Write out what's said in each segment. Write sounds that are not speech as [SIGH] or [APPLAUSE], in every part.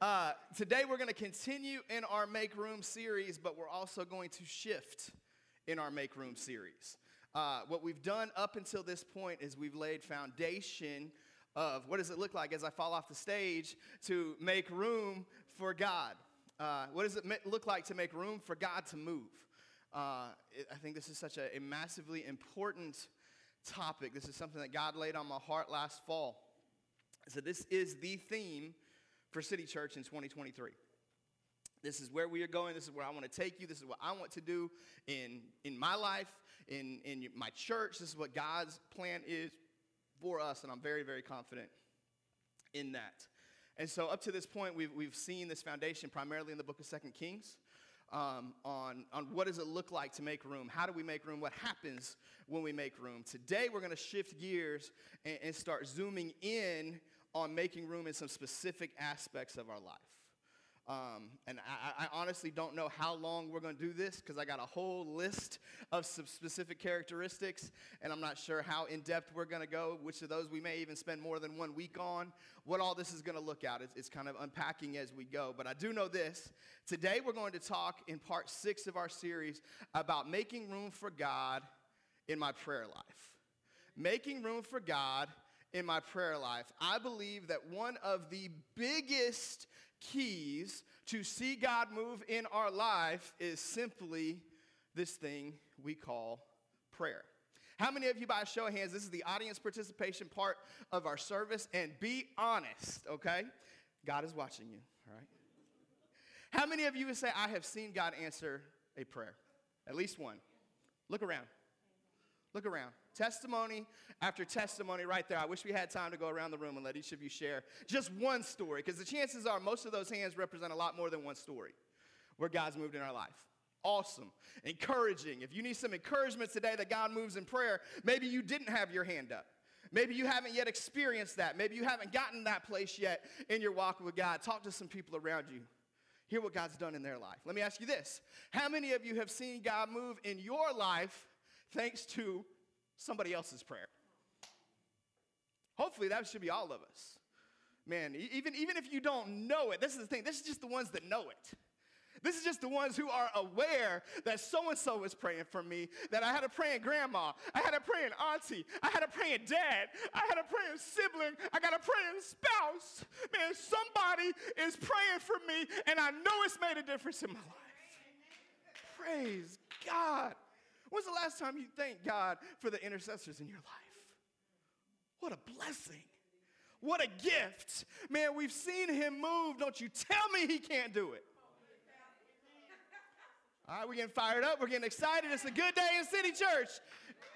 Uh, today we're going to continue in our Make Room series, but we're also going to shift in our Make Room series. Uh, what we've done up until this point is we've laid foundation of what does it look like as I fall off the stage to make room for God. Uh, what does it look like to make room for God to move? Uh, it, I think this is such a, a massively important topic. This is something that God laid on my heart last fall. So, this is the theme for City Church in 2023. This is where we are going. This is where I want to take you. This is what I want to do in, in my life, in, in my church. This is what God's plan is for us, and I'm very, very confident in that. And so, up to this point, we've, we've seen this foundation primarily in the book of Second Kings. Um, on, on what does it look like to make room? How do we make room? What happens when we make room? Today, we're going to shift gears and, and start zooming in on making room in some specific aspects of our life. Um, and I, I, honestly don't know how long we're going to do this because I got a whole list of some specific characteristics, and I'm not sure how in depth we're going to go. Which of those we may even spend more than one week on. What all this is going to look at, it's, it's kind of unpacking as we go. But I do know this today we're going to talk in part six of our series about making room for God in my prayer life. Making room for God in my prayer life. I believe that one of the biggest keys to see God move in our life is simply this thing we call prayer. How many of you, by a show of hands, this is the audience participation part of our service, and be honest, okay? God is watching you, all right? How many of you would say, I have seen God answer a prayer? At least one. Look around. Look around. Testimony after testimony right there. I wish we had time to go around the room and let each of you share just one story, because the chances are most of those hands represent a lot more than one story where God's moved in our life. Awesome. Encouraging. If you need some encouragement today that God moves in prayer, maybe you didn't have your hand up. Maybe you haven't yet experienced that. Maybe you haven't gotten that place yet in your walk with God. Talk to some people around you. Hear what God's done in their life. Let me ask you this How many of you have seen God move in your life thanks to somebody else's prayer. Hopefully, that should be all of us. Man, even, even if you don't know it, this is the thing, this is just the ones that know it. This is just the ones who are aware that so and so was praying for me, that I had a praying grandma, I had a praying auntie, I had a praying dad, I had a praying sibling, I got a praying spouse. Man, somebody is praying for me, and I know it's made a difference in my life. Praise God. When's the last time you thanked God for the intercessors in your life? What a blessing. What a gift. Man, we've seen him move. Don't you tell me he can't do it. All right, we're getting fired up. We're getting excited. It's a good day in City Church.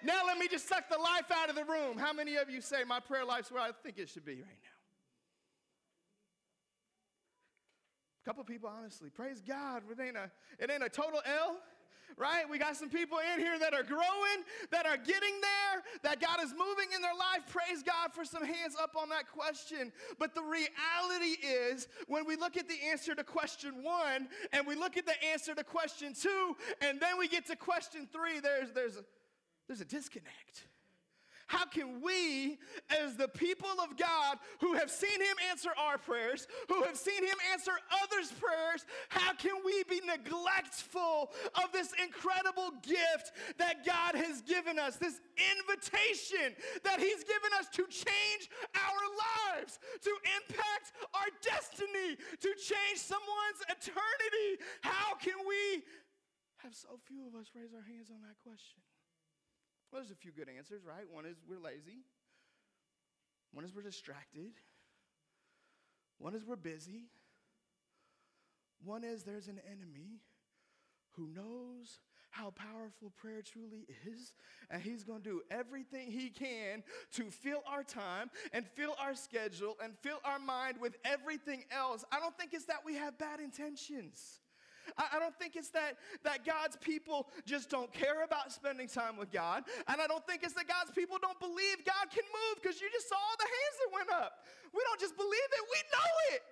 Now let me just suck the life out of the room. How many of you say my prayer life's where I think it should be right now? A couple people, honestly, praise God. It ain't a, it ain't a total L right? We got some people in here that are growing, that are getting there, that God is moving in their life. Praise God for some hands up on that question. But the reality is, when we look at the answer to question one, and we look at the answer to question two, and then we get to question three, there's, there's, there's a disconnect. How can we, as the people of God who have seen Him answer our prayers, who have seen Him answer others' prayers, how can we be neglectful of this incredible gift that God has given us, this invitation that He's given us to change our lives, to impact our destiny, to change someone's eternity? How can we have so few of us raise our hands on that question? Well, there's a few good answers, right? One is we're lazy, one is we're distracted, one is we're busy, one is there's an enemy who knows how powerful prayer truly is. And he's to do everything he can to fill our time and fill our schedule and fill our mind with everything else. I don't think it's that we have bad intentions. I, I don't think it's that, that God's people just don't care about spending time with God. And I don't think it's that God's people don't believe God can move because you just saw all the hands that went up. We don't just believe it, we know it.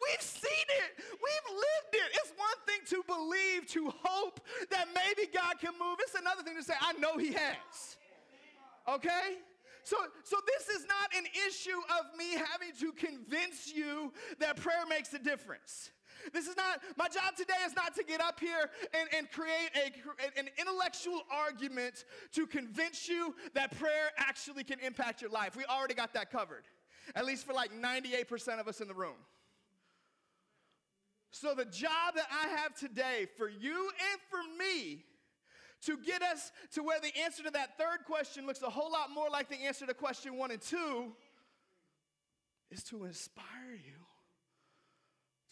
We've seen it. We've lived it. It's one thing to believe, to hope that maybe God can move. It's another thing to say, I know He has. Okay? So, so this is not an issue of me having to convince you that prayer makes a difference. This is not, my job today is not to get up here and, and create a, an intellectual argument to convince you that prayer actually can impact your life. We already got that covered, at least for like 98% of us in the room. So, the job that I have today for you and for me to get us to where the answer to that third question looks a whole lot more like the answer to question one and two is to inspire you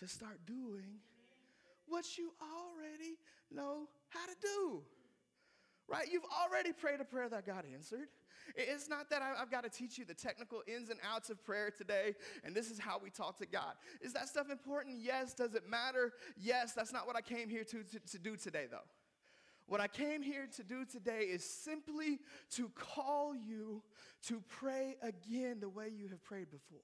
to start doing what you already know how to do. Right? You've already prayed a prayer that God answered. It's not that I've got to teach you the technical ins and outs of prayer today, and this is how we talk to God. Is that stuff important? Yes. Does it matter? Yes. That's not what I came here to, to, to do today, though. What I came here to do today is simply to call you to pray again the way you have prayed before.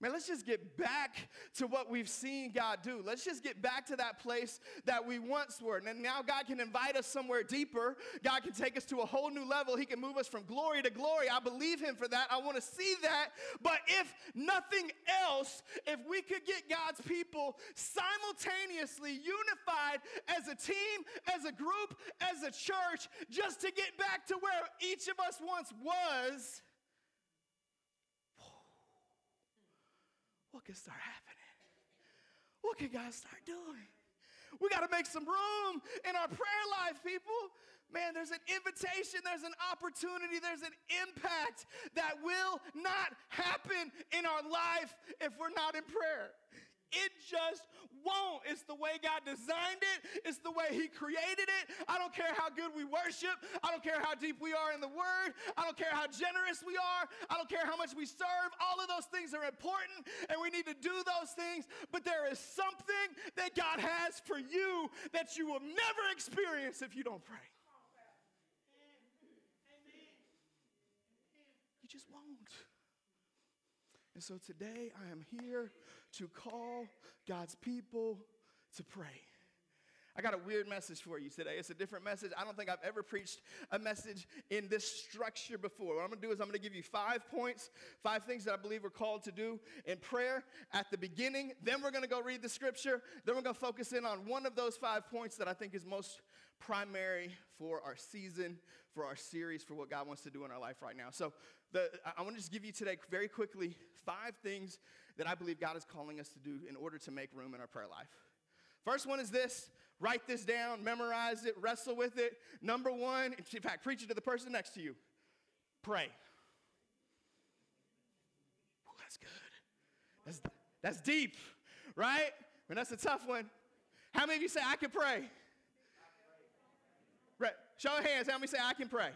Man, let's just get back to what we've seen God do. Let's just get back to that place that we once were. And now God can invite us somewhere deeper. God can take us to a whole new level. He can move us from glory to glory. I believe Him for that. I want to see that. But if nothing else, if we could get God's people simultaneously unified as a team, as a group, as a church, just to get back to where each of us once was what can start happening? What can God start doing? We got to make some room in our prayer life, people. Man, there's an invitation, there's an opportunity, there's an impact that will not happen in our life if we're not in prayer. It just won't. It's the way God designed it, it's the way He created it. I don't care how good we worship, I don't care how deep we are in the Word, I don't care how generous we are, I don't care how much we serve. All of those things are important and we need to do those things, but there is something that God has for you that you will never experience if you don't pray. You just won't. And so today I am here to call God's people to pray. I got a weird message for you today. It's a different message. I don't think I've ever preached a message in this structure before. What I'm gonna do is I'm gonna give you five points, five things that I believe we're called to do in prayer at the beginning. Then we're gonna go read the scripture. Then we're gonna focus in on one of those five points that I think is most primary for our season, for our series, for what God wants to do in our life right now. So the, I want to just give you today, very quickly, five things that I believe God is calling us to do in order to make room in our prayer life. First one is this write this down, memorize it, wrestle with it. Number one, in fact, preach it to the person next to you pray. Ooh, that's good. That's, that's deep, right? And that's a tough one. How many of you say, I can pray? Right. Show of hands. How many say, I can pray?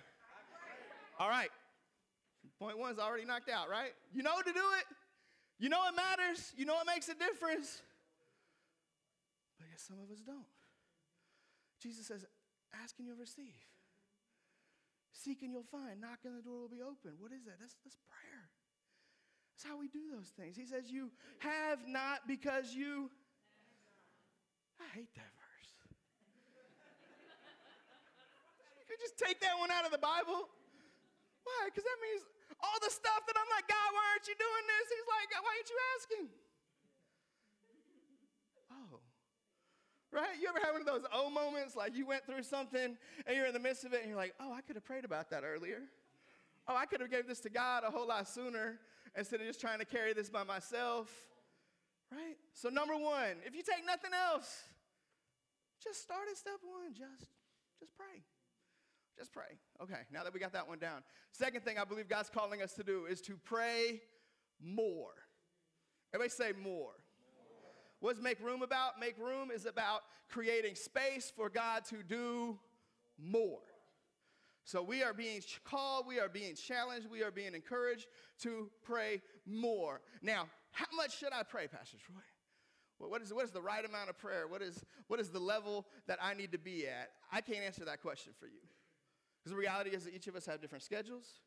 All right. Point one's already knocked out, right? You know to do it. You know it matters. You know it makes a difference. But yet some of us don't. Jesus says, ask and you'll receive. Seek and you'll find. Knock and the door will be open. What is that? That's, that's prayer. That's how we do those things. He says, You have not because you. I hate that verse. [LAUGHS] you could just take that one out of the Bible. Why? Because that means all the stuff that I'm like, God, why aren't you doing this? He's like, why aren't you asking? Oh. Right? You ever have one of those oh moments like you went through something and you're in the midst of it and you're like, oh, I could have prayed about that earlier. Oh, I could have gave this to God a whole lot sooner instead of just trying to carry this by myself. Right? So number one, if you take nothing else, just start at step one. Just, just pray. Just pray. Okay, now that we got that one down. Second thing I believe God's calling us to do is to pray more. Everybody say more. What's make room about? Make room is about creating space for God to do more. So we are being called, we are being challenged, we are being encouraged to pray more. Now, how much should I pray, Pastor Troy? What, is, what is the right amount of prayer? What is, what is the level that I need to be at? I can't answer that question for you. Because the reality is that each of us have different schedules,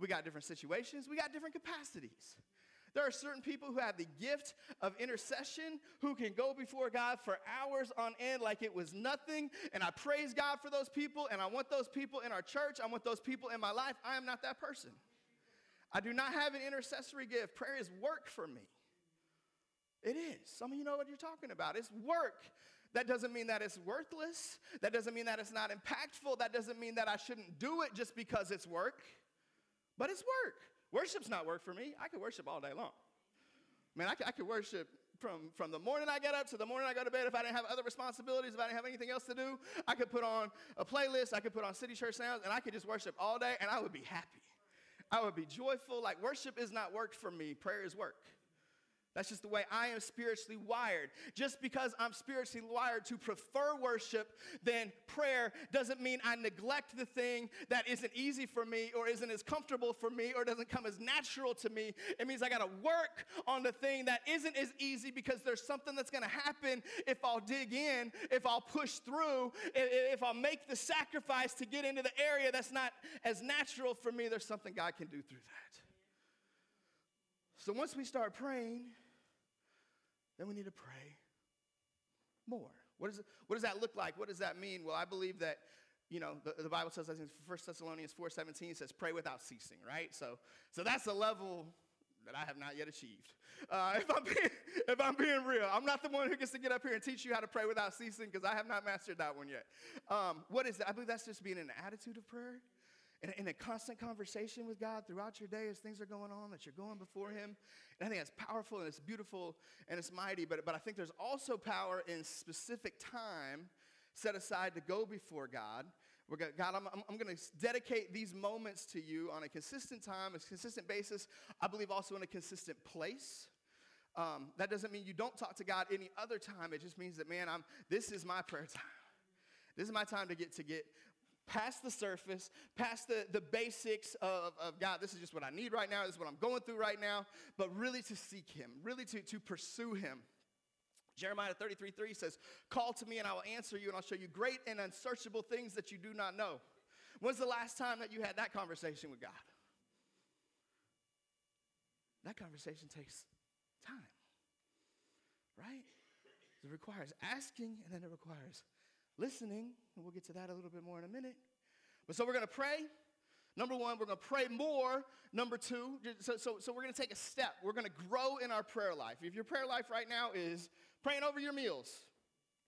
we got different situations, we got different capacities. There are certain people who have the gift of intercession who can go before God for hours on end like it was nothing. And I praise God for those people, and I want those people in our church. I want those people in my life. I am not that person. I do not have an intercessory gift. Prayer is work for me. It is. Some of you know what you're talking about. It's work. That doesn't mean that it's worthless. That doesn't mean that it's not impactful. That doesn't mean that I shouldn't do it just because it's work. But it's work. Worship's not work for me. I could worship all day long. Man, I could, I could worship from, from the morning I get up to the morning I go to bed. If I didn't have other responsibilities, if I didn't have anything else to do, I could put on a playlist, I could put on City Church Sounds, and I could just worship all day, and I would be happy. I would be joyful. Like, worship is not work for me, prayer is work. That's just the way I am spiritually wired. Just because I'm spiritually wired to prefer worship than prayer doesn't mean I neglect the thing that isn't easy for me or isn't as comfortable for me or doesn't come as natural to me. It means I got to work on the thing that isn't as easy because there's something that's going to happen if I'll dig in, if I'll push through, if I'll make the sacrifice to get into the area that's not as natural for me. There's something God can do through that. So once we start praying, then we need to pray more. What, is what does that look like? What does that mean? Well, I believe that, you know, the, the Bible says, I think 1 Thessalonians 4.17 says, pray without ceasing, right? So, so that's a level that I have not yet achieved. Uh, [LAUGHS] if, I'm being, if I'm being real, I'm not the one who gets to get up here and teach you how to pray without ceasing because I have not mastered that one yet. Um, what is that? I believe that's just being an attitude of prayer in a, in a constant conversation with God throughout your day as things are going on, that you're going before Him. And I think that's powerful and it's beautiful and it's mighty. But, but I think there's also power in specific time set aside to go before God. We're gonna, God, I'm, I'm, I'm going to dedicate these moments to you on a consistent time, a consistent basis. I believe also in a consistent place. Um, that doesn't mean you don't talk to God any other time. It just means that, man, I'm, this is my prayer time. This is my time to get to get past the surface, past the, the basics of, of God, this is just what I need right now, this is what I'm going through right now, but really to seek Him, really to, to pursue Him. Jeremiah 33 3 says, Call to me and I will answer you, and I'll show you great and unsearchable things that you do not know. When's the last time that you had that conversation with God? That conversation takes time, right? It requires asking and then it requires listening, and we'll get to that a little bit more in a minute. But so we're going to pray. Number one, we're going to pray more. Number two, so, so, so we're going to take a step. We're going to grow in our prayer life. If your prayer life right now is praying over your meals,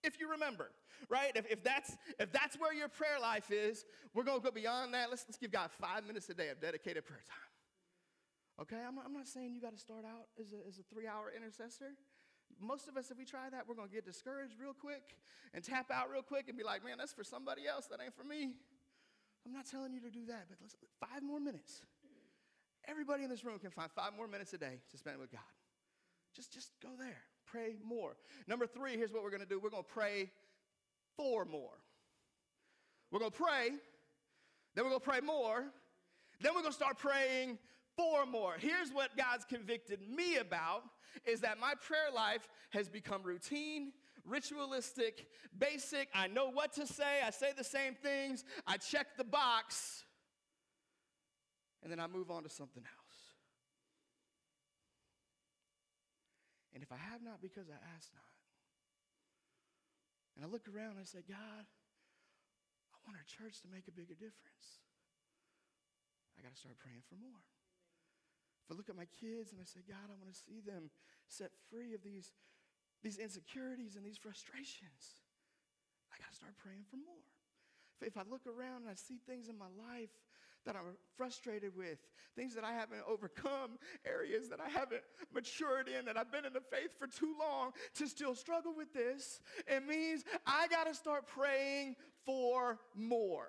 if you remember, right? If, if, that's, if that's where your prayer life is, we're going to go beyond that. Let's, let's give God five minutes a day of dedicated prayer time. Okay? I'm not, I'm not saying you got to start out as a, as a three hour intercessor. Most of us, if we try that, we're going to get discouraged real quick and tap out real quick and be like, man, that's for somebody else. That ain't for me. I'm not telling you to do that, but let's, five more minutes. Everybody in this room can find five more minutes a day to spend with God. Just, just go there. Pray more. Number three, here's what we're going to do we're going to pray for more. We're going to pray, then we're going to pray more, then we're going to start praying for more. Here's what God's convicted me about is that my prayer life has become routine, ritualistic, basic. I know what to say, I say the same things, I check the box, and then I move on to something else. And if I have not, because I ask not. And I look around and I say, God, I want our church to make a bigger difference. I got to start praying for more. If I look at my kids and I say, God, I want to see them set free of these, these insecurities and these frustrations, I got to start praying for more. If, I look around and I see things in my life that I'm frustrated with, things that I haven't overcome, areas that I haven't matured in, that I've been in the faith for too long to still struggle with this, it means I got to start praying for more.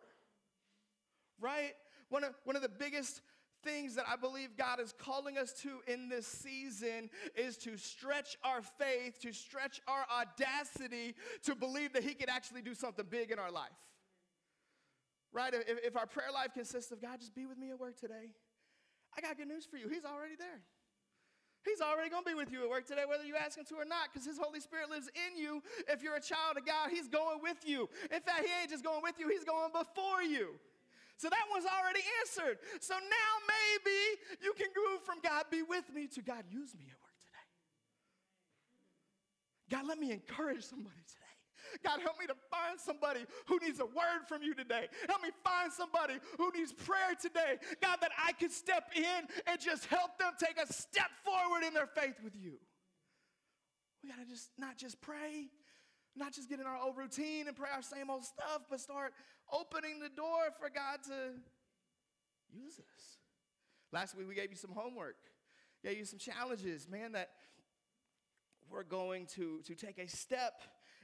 Right? One of, one of the biggest things that I believe God is calling us to in this season is to stretch our faith, to stretch our audacity to believe that He could actually do something big in our life. Right? If, if our prayer life consists of God, just be with me at work today, I got good news for you. He's already there. He's already going to be with you at work today, whether you ask him to or not, because his Holy Spirit lives in you. If you're a child of God, he's going with you. In fact, he ain't just going with you, he's going before you. So that one's already answered. So now maybe you can move from God be with me to God use me at work today. God, let me encourage somebody today. God, help me to find somebody who needs a word from you today. Help me find somebody who needs prayer today. God, that I could step in and just help them take a step forward in their faith with you. We got to just not just pray, not just get in our old routine and pray our same old stuff, but start opening the door for God to use us. Last week we gave you some homework, gave you some challenges, man, that we're going to, to take a step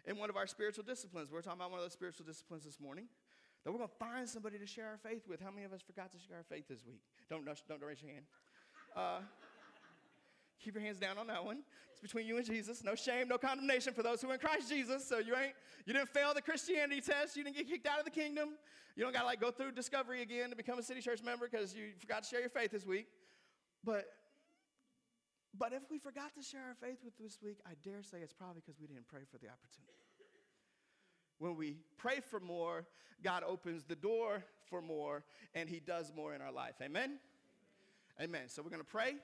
in one of our spiritual disciplines. We're talking about one of those spiritual disciplines this morning. That we're going to find somebody to share our faith with. How many of us forgot to share our faith this week? Don't, don't, raise your hand. Uh, keep your hands down on that one. It's between you and Jesus. No shame, no condemnation for those who are in Christ Jesus. So you ain't, you didn't fail the Christianity test. You didn't get kicked out of the kingdom. You don't got to like go through discovery again to become a city church member because you forgot to share your faith this week. But but if we forgot to share our faith with this week, I dare say it's probably because we didn't pray for the opportunity. When we pray for more, God opens the door for more and He does more in our life. Amen? Amen. So we're going to pray.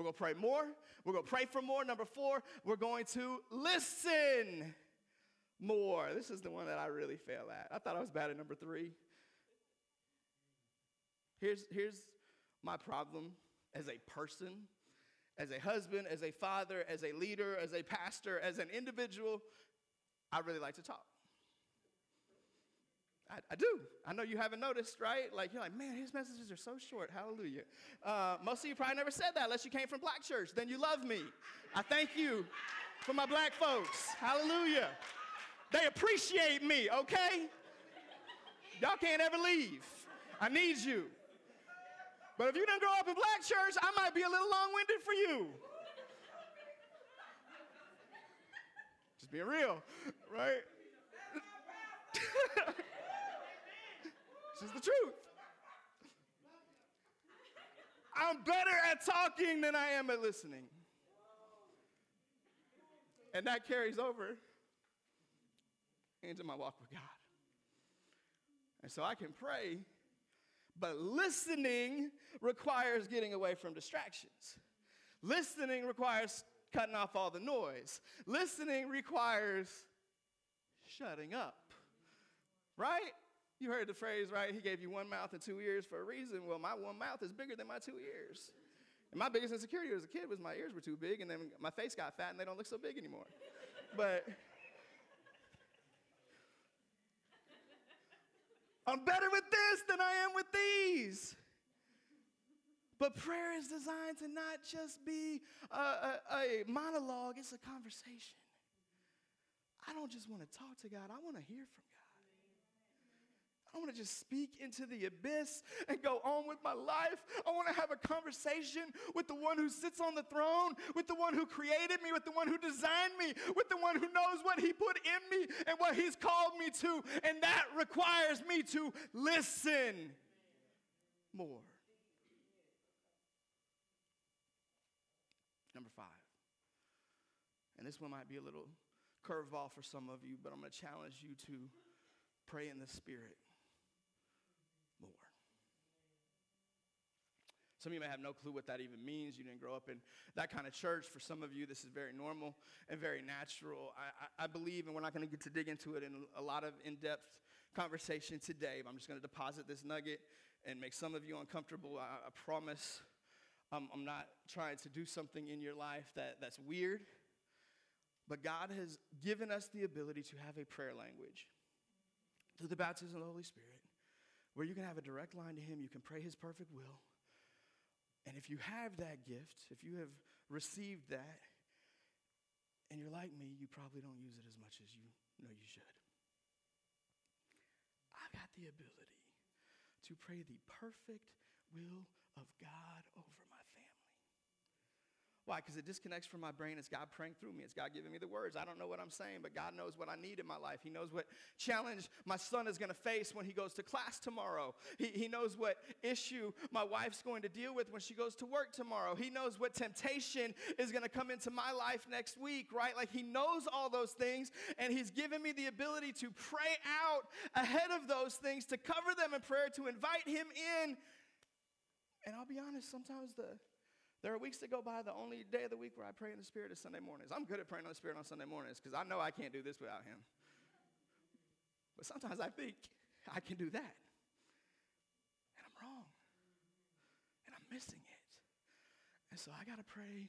We're going to pray more. We're going to pray for more. Number four, we're going to listen more. This is the one that I really fail at. I thought I was bad at number three. Here's, here's my problem as a person as a husband, as a father, as a leader, as a pastor, as an individual, I really like to talk. I, I, do. I know you haven't noticed, right? Like, you're like, man, his messages are so short. Hallelujah. Uh, most of you probably never said that unless you came from black church. Then you love me. I thank you for my black folks. Hallelujah. They appreciate me, okay? Y'all can't ever leave. I need you. But if you didn't grow up in black church, I might be a little long winded for you. Just being real, right? [LAUGHS] this is the truth. I'm better at talking than I am at listening. And that carries over into my walk with God. And so I can pray but listening requires getting away from distractions. Listening requires cutting off all the noise. Listening requires shutting up. Right? You heard the phrase, right? He gave you one mouth and two ears for a reason. Well, my one mouth is bigger than my two ears. And my biggest insecurity as a kid was my ears were too big, and then my face got fat and they don't look so big anymore. but I'm better with this than I am with these. But prayer is designed to not just be a, a, a, monologue, it's a conversation. I don't just want to talk to God, I want to hear from I want to just speak into the abyss and go on with my life. I want to have a conversation with the one who sits on the throne, with the one who created me, with the one who designed me, with the one who knows what he put in me and what he's called me to. And that requires me to listen more. Number five. And this one might be a little curveball for some of you, but I'm going to challenge you to pray in the Spirit. Some of you may have no clue what that even means. You didn't grow up in that kind of church. For some of you, this is very normal and very natural. I, I, I believe, and we're not going to get to dig into it in a lot of in depth conversation today, but I'm just going to deposit this nugget and make some of you uncomfortable. I, I promise um, I'm not trying to do something in your life that, that's weird, but God has given us the ability to have a prayer language through the baptism of the Holy Spirit where you can have a direct line to Him, you can pray His perfect will and if you have that gift, if you have received that, and you're like me, you probably don't use it as much as you know you should. I've got the ability to pray the perfect will of God over my Why? Because it disconnects from my brain. It's God praying through me. It's God giving me the words. I don't know what I'm saying, but God knows what I need in my life. He knows what challenge my son is going to face when he goes to class tomorrow. He, he knows what issue my wife's going to deal with when she goes to work tomorrow. He knows what temptation is going to come into my life next week, right? Like he knows all those things, and he's given me the ability to pray out ahead of those things, to cover them in prayer, to invite him in. And I'll be honest, sometimes the there are weeks that go by, the only day of the week where I pray in the Spirit is Sunday mornings. I'm good at praying in the Spirit on Sunday mornings because I know I can't do this without Him. But sometimes I think I can do that. And I'm wrong. And I'm missing it. And so I got to pray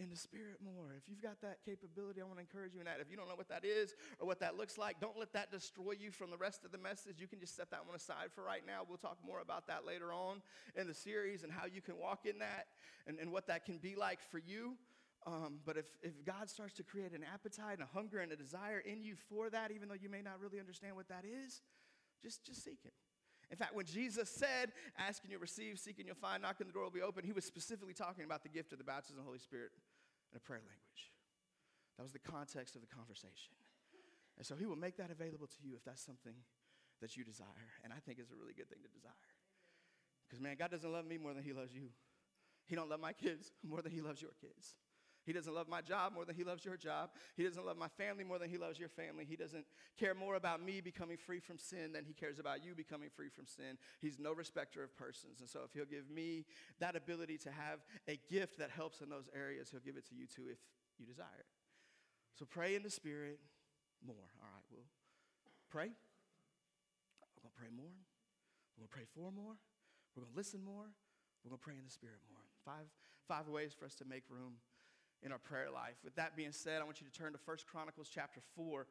in the spirit more. If you've got that capability, I want to encourage you in that. If you don't know what that is or what that looks like, don't let that destroy you from the rest of the message. You can just set that one aside for right now. We'll talk more about that later on in the series and how you can walk in that and, and what that can be like for you. Um, but if, if God starts to create an appetite and a hunger and a desire in you for that, even though you may not really understand what that is, just, just seek it. In fact, when Jesus said, Ask and you'll receive, seek and you'll find, knock and the door will be open, he was specifically talking about the gift of the baptism of the Holy Spirit in a prayer language. That was the context of the conversation. And so he will make that available to you if that's something that you desire. And I think it's a really good thing to desire. Because, man, God doesn't love me more than he loves you. He don't love my kids [LAUGHS] more than he loves your kids. He doesn't love my job more than he loves your job. He doesn't love my family more than he loves your family. He doesn't care more about me becoming free from sin than he cares about you becoming free from sin. He's no respecter of persons. And so if he'll give me that ability to have a gift that helps in those areas, he'll give it to you too if you desire it. So pray in the spirit more. All right, we'll pray. We're going to pray more. We're going to pray for more. We're going to listen more. We're going to pray in the spirit more. Five, five ways for us to make room in our prayer life. With that being said, I want you to turn to First Chronicles chapter 4.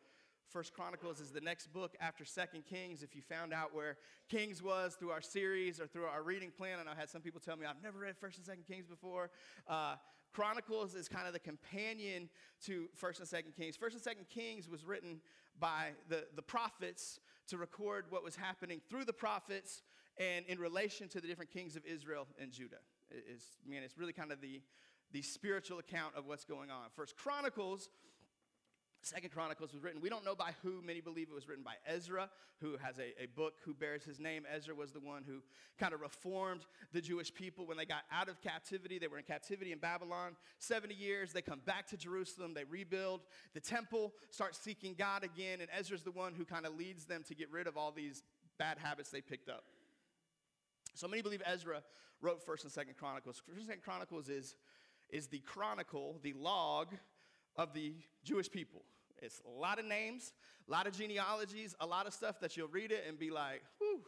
First Chronicles is the next book after Second Kings. If you found out where Kings was through our series or through our reading plan, and I had some people tell me I've never read First and Second Kings before. Uh, Chronicles is kind of the companion to First and Second Kings. First and Second Kings was written by the, the prophets to record what was happening through the prophets and in relation to the different kings of Israel and Judah. It's, man, it's really kind of the the spiritual account of what's going on. First Chronicles, Second Chronicles was written. We don't know by who. Many believe it was written by Ezra, who has a, a book who bears his name. Ezra was the one who kind of reformed the Jewish people when they got out of captivity. They were in captivity in Babylon 70 years. They come back to Jerusalem. They rebuild the temple, start seeking God again. And Ezra's the one who kind of leads them to get rid of all these bad habits they picked up. So many believe Ezra wrote First and Second Chronicles. First and Second Chronicles is is the chronicle, the log of the Jewish people. It's a lot of names, a lot of genealogies, a lot of stuff that you'll read it and be like, whew,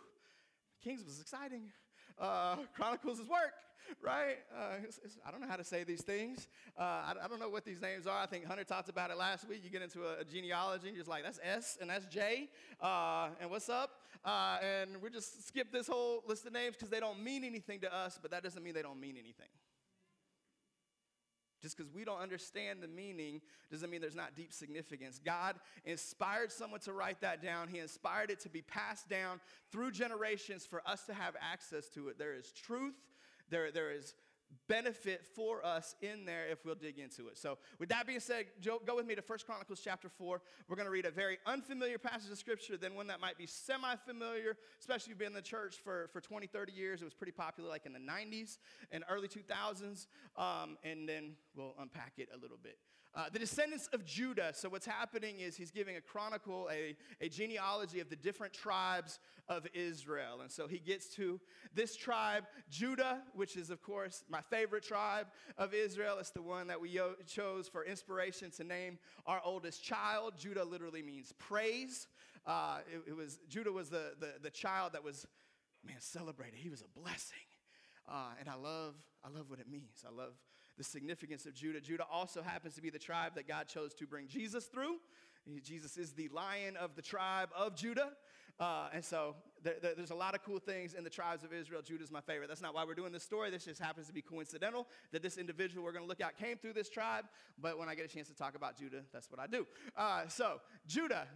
Kings was exciting. Uh, Chronicles is work, right? Uh, it's, it's, I don't know how to say these things. Uh, I, I, don't know what these names are. I think Hunter talked about it last week. You get into a, a genealogy and you're just like, that's S and that's J, uh, and what's up? Uh, and we just skip this whole list of names because they don't mean anything to us, but that doesn't mean they don't mean anything. Just because we don't understand the meaning doesn't mean there's not deep significance. God inspired someone to write that down. He inspired it to be passed down through generations for us to have access to it. There is truth, there, there is benefit for us in there if we'll dig into it. So, with that being said, go with me to First Chronicles chapter 4. We're going to read a very unfamiliar passage of scripture, then one that might be semi familiar, especially if you've been in the church for, for 20, 30 years. It was pretty popular like in the 90s and early 2000s. Um, and then we'll unpack it a little bit. Uh, the descendants of Judah. So, what's happening is he's giving a chronicle, a, a genealogy of the different tribes of Israel. And so he gets to this tribe, Judah, which is, of course, my favorite tribe of Israel. It's the one that we chose for inspiration to name our oldest child. Judah literally means praise. Uh, it, it, was, Judah was the, the, the child that was, man, celebrated. He was a blessing. Uh, and I love, I love what it means. I love the significance of Judah. Judah also happens to be the tribe that God chose to bring Jesus through. Jesus is the lion of the tribe of Judah. Uh, and so there, there, there's a lot of cool things in the tribes of Israel. Judah's my favorite. That's not why we're doing this story. This just happens to be coincidental that this individual we're going to look at came through this tribe. But when I get a chance to talk about Judah, that's what I do. Uh, so, Judah,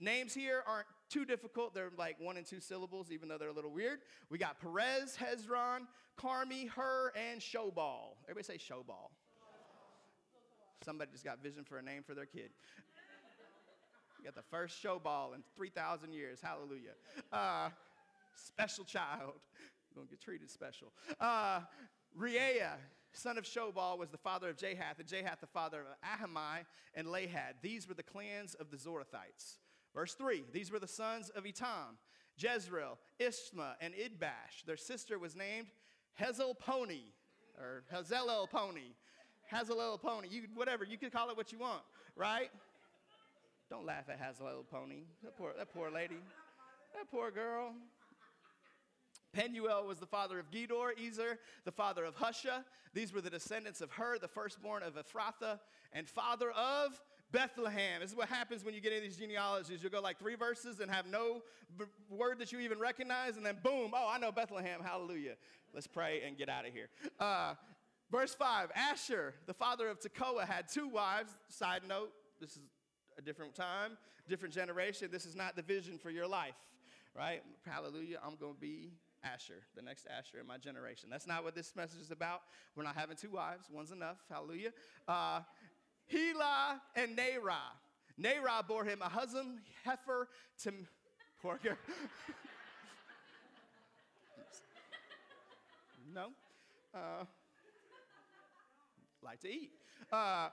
names here aren't too difficult. They're like one and two syllables, even though they're a little weird. We got Perez, Hezron, Carmi, Hur, and Shobal. Everybody say Shobal. Somebody just got vision for a name for their kid. You got the first Shobal in 3,000 years. Hallelujah. Uh, special child. To get treated special. Uh, son of Shobal, was the father of Jahath, and Jahath the father of Ahiman and Lahad. These were the clans of the Zorathites. Verse 3 These were the sons of Etam, Jezreel, Ishma, and Idbash. Their sister was named Hazelelponi, or Hazelelponi. Hazelelponi. You, whatever, you can call it what you want, right? Don't laugh at Hazelelponi. That poor, that poor lady. That poor girl. Penuel was the father of Gedor, Ezer, the father of Husha. These were the descendants of Hur, the firstborn of Ephrathah, and father of Bethlehem. This is what happens when you get into these genealogies. You'll go like three verses and have no b- word that you even recognize, and then boom, oh, I know Bethlehem. Hallelujah. Let's pray and get out of here. Uh, verse 5 Asher, the father of Tekoa, had two wives. Side note, this is a different time, different generation. This is not the vision for your life, right? Hallelujah. I'm going to be Asher, the next Asher in my generation. That's not what this message is about. We're not having two wives, one's enough. Hallelujah. Uh, Helah and Naarah. Naarah bore him a husband, heifer, to poor girl. [LAUGHS] no. Uh, like to eat. Uh,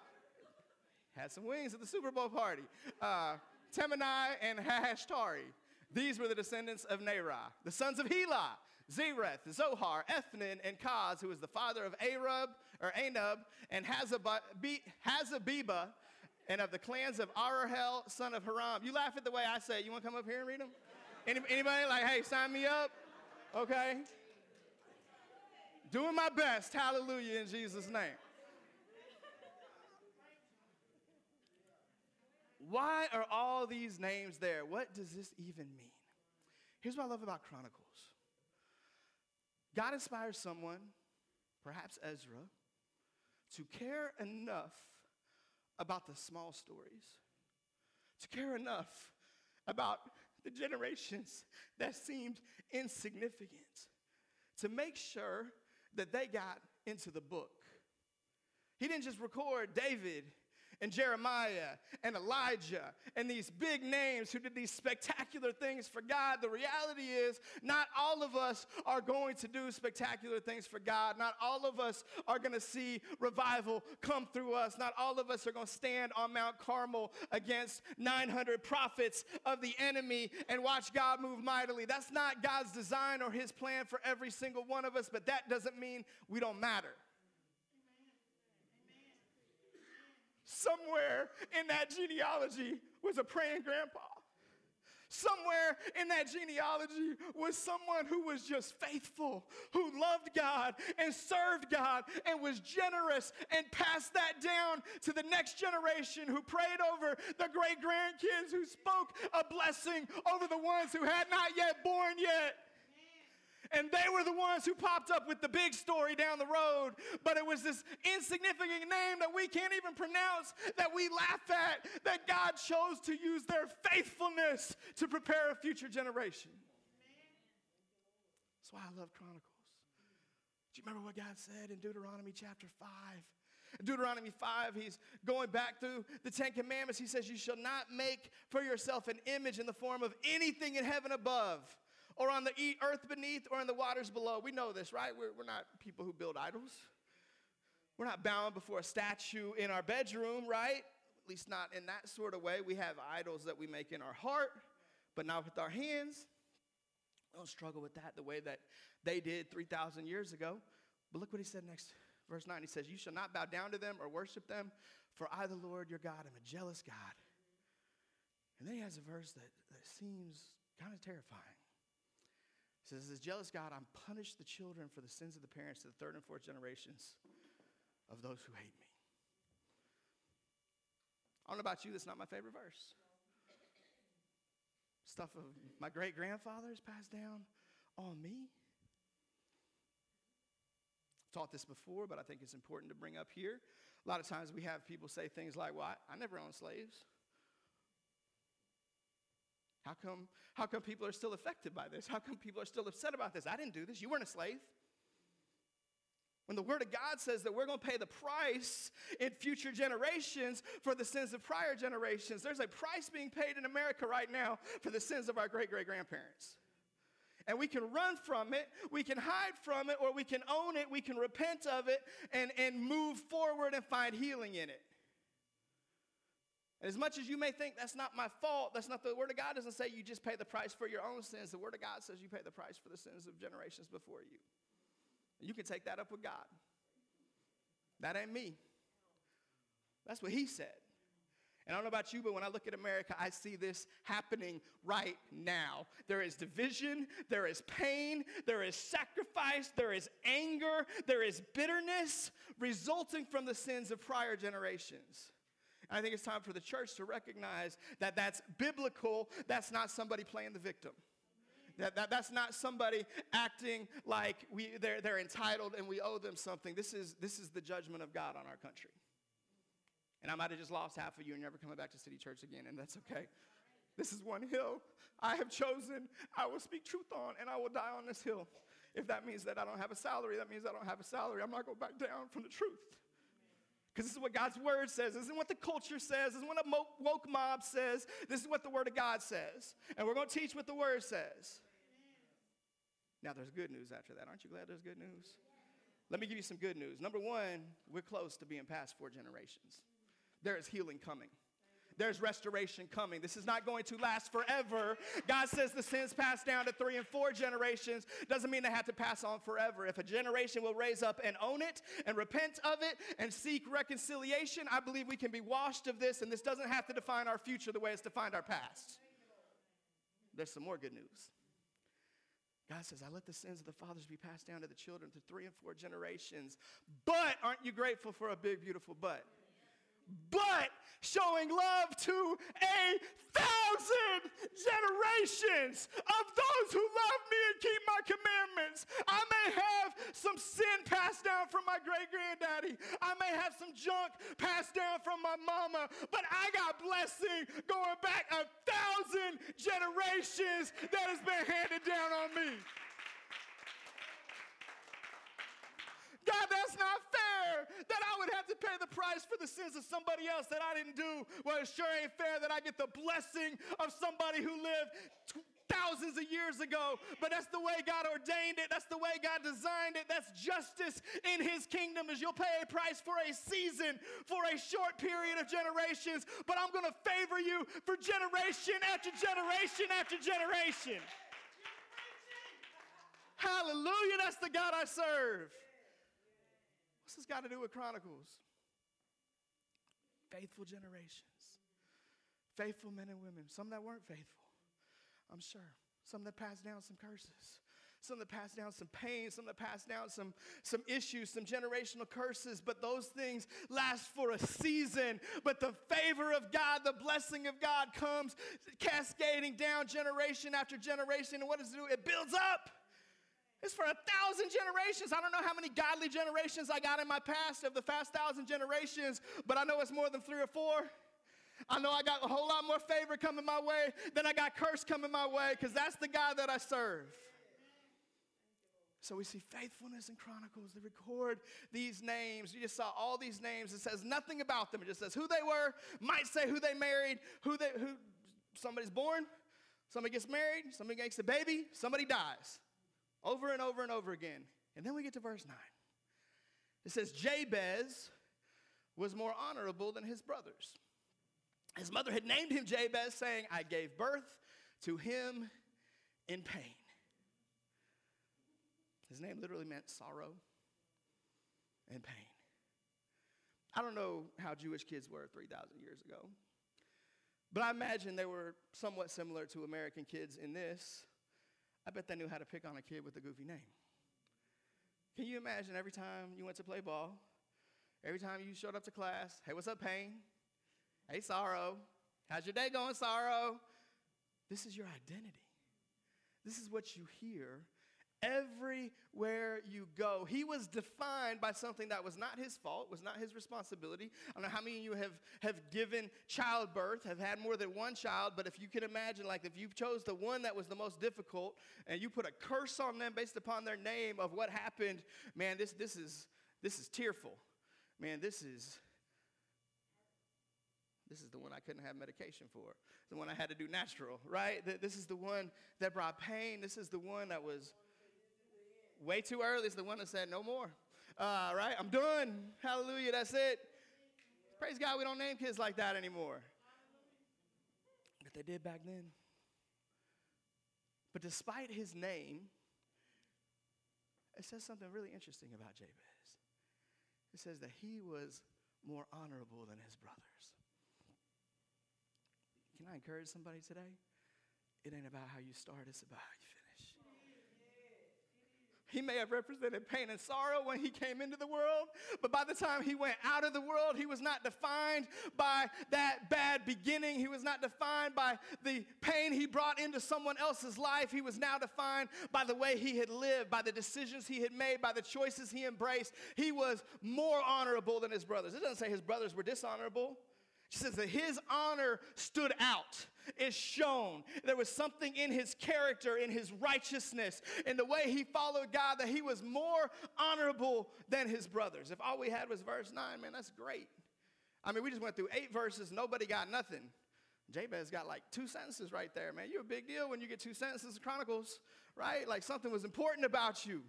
had some wings at the Super Bowl party. Uh, Temeni and Hashtari. These were the descendants of Naarah. The sons of Helah, Zereth, Zohar, Ethnan, and Kaz, who was the father of Arab, or Anub, and Hazabeba, and of the clans of Arahel, son of Haram. You laugh at the way I say it. You want to come up here and read them? Any, anybody like, hey, sign me up? Okay. Doing my best. Hallelujah in Jesus' name. Why are all these names there? What does this even mean? Here's what I love about Chronicles God inspires someone, perhaps Ezra, to care enough about the small stories, to care enough about the generations that seemed insignificant, to make sure that they got into the book. He didn't just record David and Jeremiah and Elijah and these big names who did these spectacular things for God. The reality is, not all of us are going to do spectacular things for God. Not all of us are going to see revival come through us. Not all of us are going to stand on Mount Carmel against 900 prophets of the enemy and watch God move mightily. That's not God's design or his plan for every single one of us, but that doesn't mean we don't matter. Somewhere in that genealogy was a praying grandpa. Somewhere in that genealogy was someone who was just faithful, who loved God and served God and was generous and passed that down to the next generation who prayed over the great grandkids who spoke a blessing over the ones who had not yet born yet. And they were the ones who popped up with the big story down the road. But it was this insignificant name that we can't even pronounce, that we laugh at, that God chose to use their faithfulness to prepare a future generation. That's why I love Chronicles. Do you remember what God said in Deuteronomy chapter 5? In Deuteronomy 5, he's going back through the Ten Commandments. He says, You shall not make for yourself an image in the form of anything in heaven above or on the earth beneath or in the waters below. We know this, right? We're, we're not people who build idols. We're not bound before a statue in our bedroom, right? At least not in that sort of way. We have idols that we make in our heart, but not with our hands. We don't struggle with that the way that they did 3,000 years ago. But look what he said next, verse 9. He says, You shall not bow down to them or worship them, for I, the Lord your God, am a jealous God. And then he has a verse that, that seems kind of terrifying. He says, As jealous God, I'm punished the children for the sins of the parents to the third and fourth generations of those who hate me. I don't know about you, that's not my favorite verse. Stuff of my great grandfathers passed down on me. I've taught this before, but I think it's important to bring up here. A lot of times we have people say things like, Well, I, I never owned slaves. How come, how come people are still affected by this? How come people are still upset about this? I didn't do this. You weren't a slave. When the Word of God says that we're going to pay the price in future generations for the sins of prior generations, there's a price being paid in America right now for the sins of our great great grandparents. And we can run from it, we can hide from it, or we can own it, we can repent of it, and, and move forward and find healing in it. And as much as you may think that's not my fault, that's not the Word of God doesn't say you just pay the price for your own sins. The Word of God says you pay the price for the sins of generations before you. And you can take that up with God. That ain't me. That's what He said. And I don't know about you, but when I look at America, I see this happening right now. There is division, there is pain, there is sacrifice, there is anger, there is bitterness resulting from the sins of prior generations. I think it's time for the church to recognize that that's biblical, that's not somebody playing the victim. That, that, that's not somebody acting like we, they're, they're entitled and we owe them something. This is, this is the judgment of God on our country. And I might have just lost half of you and never coming back to City Church again, and that's okay. This is one hill I have chosen, I will speak truth on, and I will die on this hill. If that means that I don't have a salary, that means I don't have a salary. I'm not going back down from the truth. Because this is what God's word says. This isn't what the culture says. This isn't what a woke mob says. This is what the word of God says. And we're going to teach what the word says. Now, there's good news after that. Aren't you glad there's good news? Let me give you some good news. Number one, we're close to being past four generations there is healing coming. There's restoration coming. This is not going to last forever. God says the sins passed down to three and four generations. Doesn't mean they have to pass on forever. If a generation will raise up and own it and repent of it and seek reconciliation, I believe we can be washed of this, and this doesn't have to define our future the way it's defined our past. There's some more good news. God says, I let the sins of the fathers be passed down to the children to three and four generations. But aren't you grateful for a big, beautiful but? But showing love to a thousand generations of those who love me and keep my commandments. I may have some sin passed down from my great granddaddy, I may have some junk passed down from my mama, but I got blessing going back a thousand generations that has been handed down on me. God, that's not fair that I would have to pay the price for the sins of somebody else that I didn't do. Well, it sure ain't fair that I get the blessing of somebody who lived t- thousands of years ago. But that's the way God ordained it. That's the way God designed it. That's justice in his kingdom is you'll pay a price for a season, for a short period of generations, but I'm going to favor you for generation after generation after generation. Hallelujah, that's the God I serve. What's this got to do with Chronicles? Faithful generations, faithful men and women, some that weren't faithful, I'm sure, some that passed down some curses some that passed down some pain, some that passed down some, some issues, some generational curses, but those things last for a season. But the favor of God, the blessing of God comes cascading down generation after generation. And what does it do? It builds up. It's for a thousand generations. I don't know how many godly generations I got in my past of the past thousand generations, but I know it's more than three or four. I know I got a whole lot more favor coming my way than I got curse coming my way because that's the God that I serve. So we see faithfulness in Chronicles. They record these names. You just saw all these names. It says nothing about them. It just says who they were, might say who they married, who they who somebody's born, somebody gets married, somebody makes a baby, somebody dies over and over and over again. And then we get to verse 9. It says, Jabez was more honorable than his brothers. His mother had named him Jabez, saying, I gave birth to him in pain. His name literally meant sorrow and pain. I don't know how Jewish kids were 3,000 years ago, but I imagine they were somewhat similar to American kids in this I bet they knew how to pick on a kid with a goofy name. Can you imagine every time you went to play ball, every time you showed up to class, hey, what's up, Pain? Hey, Sorrow. How's your day going, Sorrow? This is your identity. This is what you hear everywhere you go. He was defined by something that was not his fault, was not his responsibility. I don't know how many of you have, have given childbirth, have had more than one child, but if you can imagine, like if you chose the one that was the most difficult and you put a curse on them based upon their name of what happened, man, this, this, is, this is tearful. Man, this is. This is the one I couldn't have medication for. The one I had to do natural, right? This is the one that brought pain. This is the one that was way too early. is the one that said, no more. Uh, right? I'm done. Hallelujah. That's it. Praise God, we don't name kids like that anymore. But they did back then. But despite his name, it says something really interesting about Jabez. It says that he was more honorable than his brothers. Can I encourage somebody today? It ain't about how you start, it's about how you he may have represented pain and sorrow when he came into the world, but by the time he went out of the world, he was not defined by that bad beginning. He was not defined by the pain he brought into someone else's life. He was now defined by the way he had lived, by the decisions he had made, by the choices he embraced. He was more honorable than his brothers. It doesn't say his brothers were dishonorable. It says that his honor stood out is shown. There was something in his character, in his righteousness, in the way he followed God that he was more honorable than his brothers. If all we had was verse 9, man, that's great. I mean, we just went through eight verses, nobody got nothing. Jabez got like two sentences right there, man. You're a big deal when you get two sentences of Chronicles, right? Like something was important about you.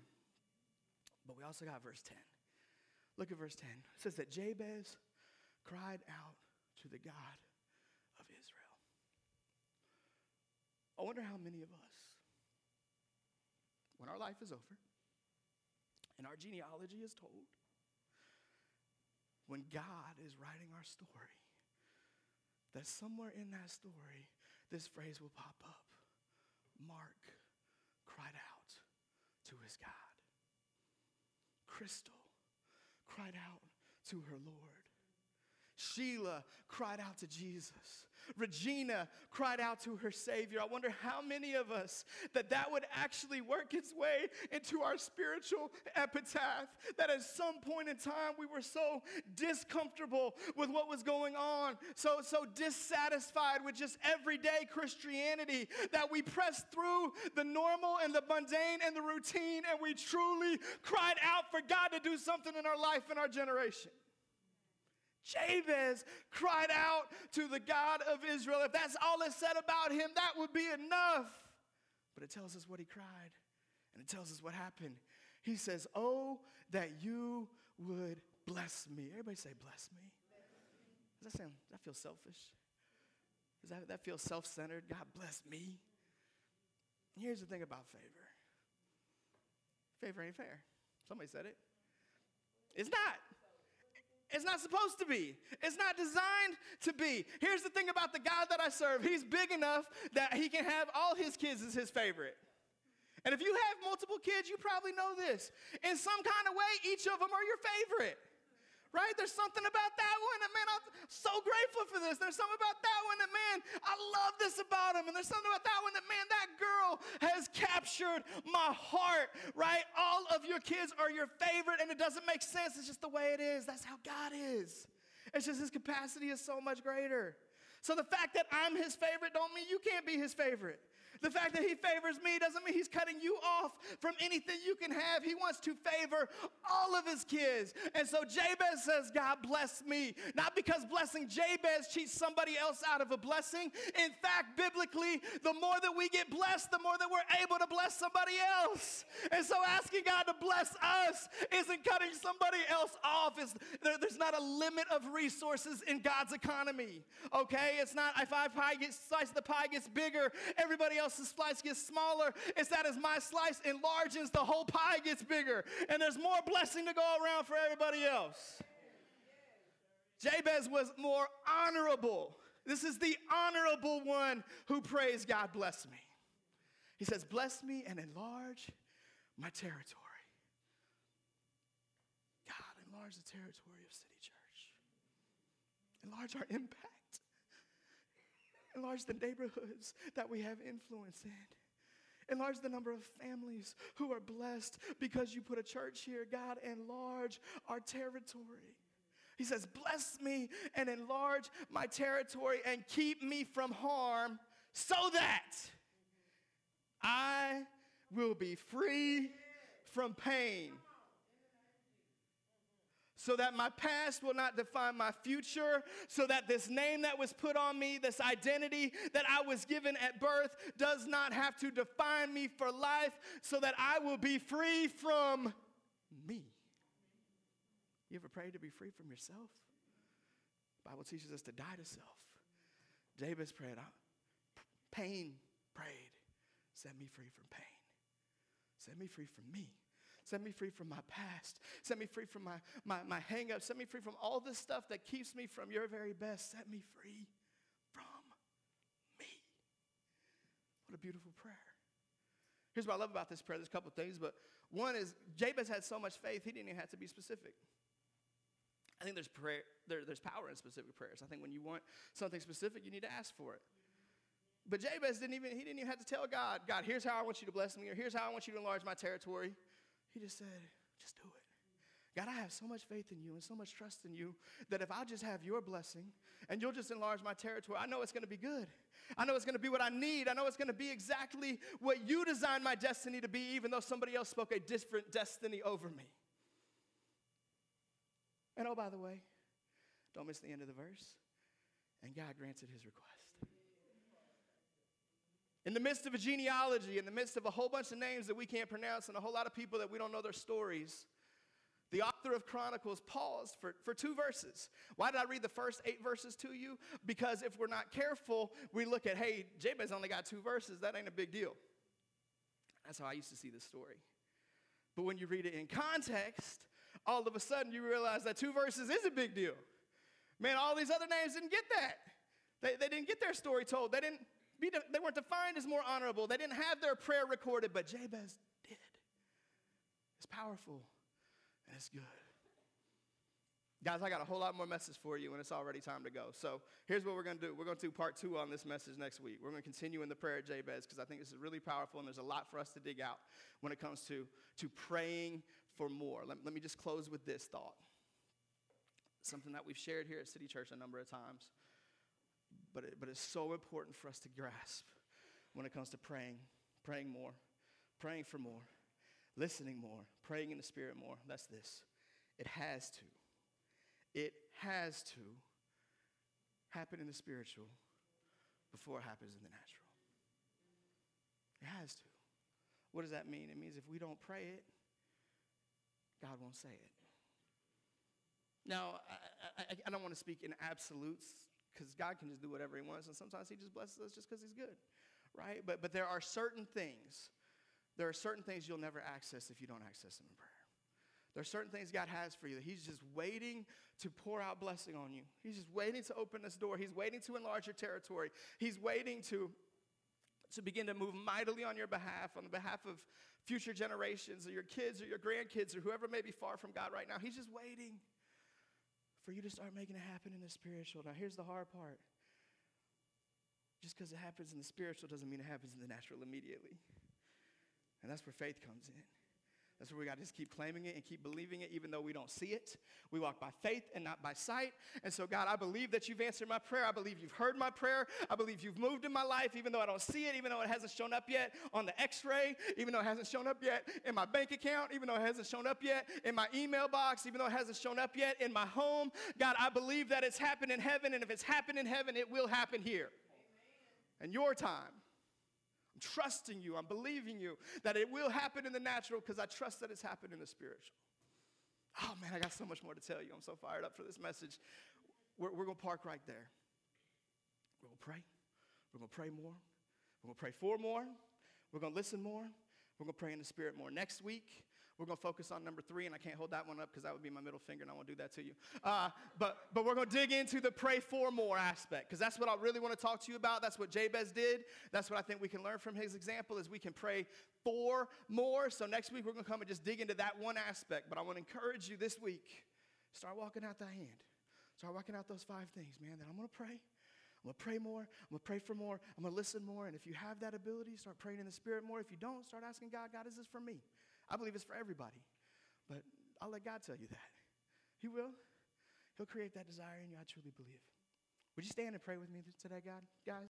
But we also got verse 10. Look at verse 10. It says that Jabez cried out to the God of Israel. I wonder how many of us, when our life is over and our genealogy is told, when God is writing our story, that somewhere in that story, this phrase will pop up Mark cried out to his God. Crystal cried out to her Lord. Sheila cried out to Jesus. Regina cried out to her Savior. I wonder how many of us that that would actually work its way into our spiritual epitaph. That at some point in time we were so discomfortable with what was going on, so, so dissatisfied with just everyday Christianity that we pressed through the normal and the mundane and the routine and we truly cried out for God to do something in our life and our generation. Jabez cried out to the God of Israel. If that's all it said about him, that would be enough. But it tells us what he cried, and it tells us what happened. He says, Oh, that you would bless me. Everybody say, Bless me. Does that sound, does that feel selfish? Does that, that feel self centered? God bless me. Here's the thing about favor favor ain't fair. Somebody said it. It's not. It's not supposed to be. It's not designed to be. Here's the thing about the God that I serve He's big enough that He can have all His kids as His favorite. And if you have multiple kids, you probably know this. In some kind of way, each of them are your favorite right? There's something about that one that, man, I'm so grateful for this. There's something about that one that, man, I love this about him. And there's something about that one that, man, that girl has captured my heart, right? All of your kids are your favorite, and it doesn't make sense. It's just the way it is. That's how God is. It's just his capacity is so much greater. So the fact that I'm his favorite don't mean you can't be his favorite. The fact that he favors me doesn't mean he's cutting you off from anything you can have. He wants to favor all of his kids. And so Jabez says, God bless me. Not because blessing Jabez cheats somebody else out of a blessing. In fact, biblically, the more that we get blessed, the more that we're able to bless somebody else. And so asking God to bless us isn't cutting somebody else off. There, there's not a limit of resources in God's economy. Okay? It's not if I pie gets slice the pie gets bigger, everybody else else's slice gets smaller. It's that as my slice enlarges, the whole pie gets bigger. And there's more blessing to go around for everybody else. Jabez was more honorable. This is the honorable one who prays, God bless me. He says, Bless me and enlarge my territory. God, enlarge the territory of City Church, enlarge our impact enlarge the neighborhoods that we have influence in. Enlarge the number of families who are blessed because you put a church here. God, enlarge our territory. He says, Bless me and enlarge my territory and keep me from harm so that I will be free from pain so that my past will not define my future, so that this name that was put on me, this identity that I was given at birth, does not have to define me for life, so that I will be free from me. You ever prayed to be free from yourself? The Bible teaches us to die to self. Jabez prayed, pain prayed, set me free from pain. Set me free from me. Set me free from my past. Set me free from my, my, my hang up. Set me free from all this stuff that keeps me from your very best. Set me free from me. What a beautiful prayer. Here's what I love about this prayer. There's a couple things, but one is Jabez had so much faith, he didn't even have to be specific. I think there's prayer, there, there's power in specific prayers. I think when you want something specific, you need to ask for it. But Jabez didn't even, he didn't even have to tell God, God, here's how I want you to bless me, or here's how I want you to enlarge my territory. He just said, just do it. God, I have so much faith in you and so much trust in you that if I just have your blessing and you'll just enlarge my territory, I know it's going to be good. I know it's going to be what I need. I know it's going to be exactly what you designed my destiny to be, even though somebody else spoke a different destiny over me. And oh, by the way, don't miss the end of the verse. And God granted his request. In the midst of a genealogy, in the midst of a whole bunch of names that we can't pronounce and a whole lot of people that we don't know their stories, the author of Chronicles paused for, for two verses. Why did I read the first eight verses to you? Because if we're not careful, we look at, hey, Jabez only got two verses. That ain't a big deal. That's how I used to see this story. But when you read it in context, all of a sudden you realize that two verses is a big deal. Man, all these other names didn't get that. They, they didn't get their story told. They didn't, they weren't defined as more honorable. They didn't have their prayer recorded, but Jabez did. It's powerful and it's good. Guys, I got a whole lot more message for you, and it's already time to go. So here's what we're going to do. We're going to do part two on this message next week. We're going to continue in the prayer of Jabez because I think this is really powerful, and there's a lot for us to dig out when it comes to, to praying for more. Let, let me just close with this thought. Something that we've shared here at City Church a number of times but, it, but it's so important for us to grasp when it comes to praying, praying more, praying for more, listening more, praying in the Spirit more. That's this. It has to. It has to happen in the spiritual before it happens in the natural. It has to. What does that mean? It means if we don't pray it, God won't say it. Now, I, I, I don't want to speak in absolutes because God can just do whatever He wants, and sometimes He just blesses us just because He's good, right? But, but there are certain things, there are certain things you'll never access if you don't access them in prayer. There are certain things God has for you He's just waiting to pour out blessing on you. He's just waiting to open this door. He's waiting to enlarge your territory. He's waiting to, to begin to move mightily on your behalf, on the behalf of future generations or your kids or your grandkids or whoever may be far from God right now. He's just waiting for you to start making it happen in the spiritual. Now, here's the hard part. Just because it happens in the spiritual doesn't mean it happens in the natural immediately. And that's where faith comes in. That's where we got to just keep claiming it and keep believing it, even though we don't see it. We walk by faith and not by sight. And so, God, I believe that you've answered my prayer. I believe you've heard my prayer. I believe you've moved in my life, even though I don't see it, even though it hasn't shown up yet on the x ray, even though it hasn't shown up yet in my bank account, even though it hasn't shown up yet in my email box, even though it hasn't shown up yet in my home. God, I believe that it's happened in heaven. And if it's happened in heaven, it will happen here. Amen. And your time. I'm trusting you. I'm believing you that it will happen in the natural because I trust that it's happened in the spiritual. Oh man, I got so much more to tell you. I'm so fired up for this message. We're, we're going to park right there. We're going to pray. We're going to pray more. We're going to pray for more. We're going to listen more. We're going to pray in the spirit more. Next week, we're going to focus on number three, and I can't hold that one up because that would be my middle finger, and I won't do that to you. Uh, but, but we're going to dig into the pray for more aspect because that's what I really want to talk to you about. That's what Jabez did. That's what I think we can learn from his example is we can pray for more. So next week, we're going to come and just dig into that one aspect. But I want to encourage you this week, start walking out that hand. Start walking out those five things, man, that I'm going to pray. I'm gonna pray more. I'm gonna pray for more. I'm gonna listen more. And if you have that ability, start praying in the Spirit more. If you don't, start asking God, God, is this for me? I believe it's for everybody. But I'll let God tell you that. He will. He'll create that desire in you. I truly believe. Would you stand and pray with me today, God? Guys?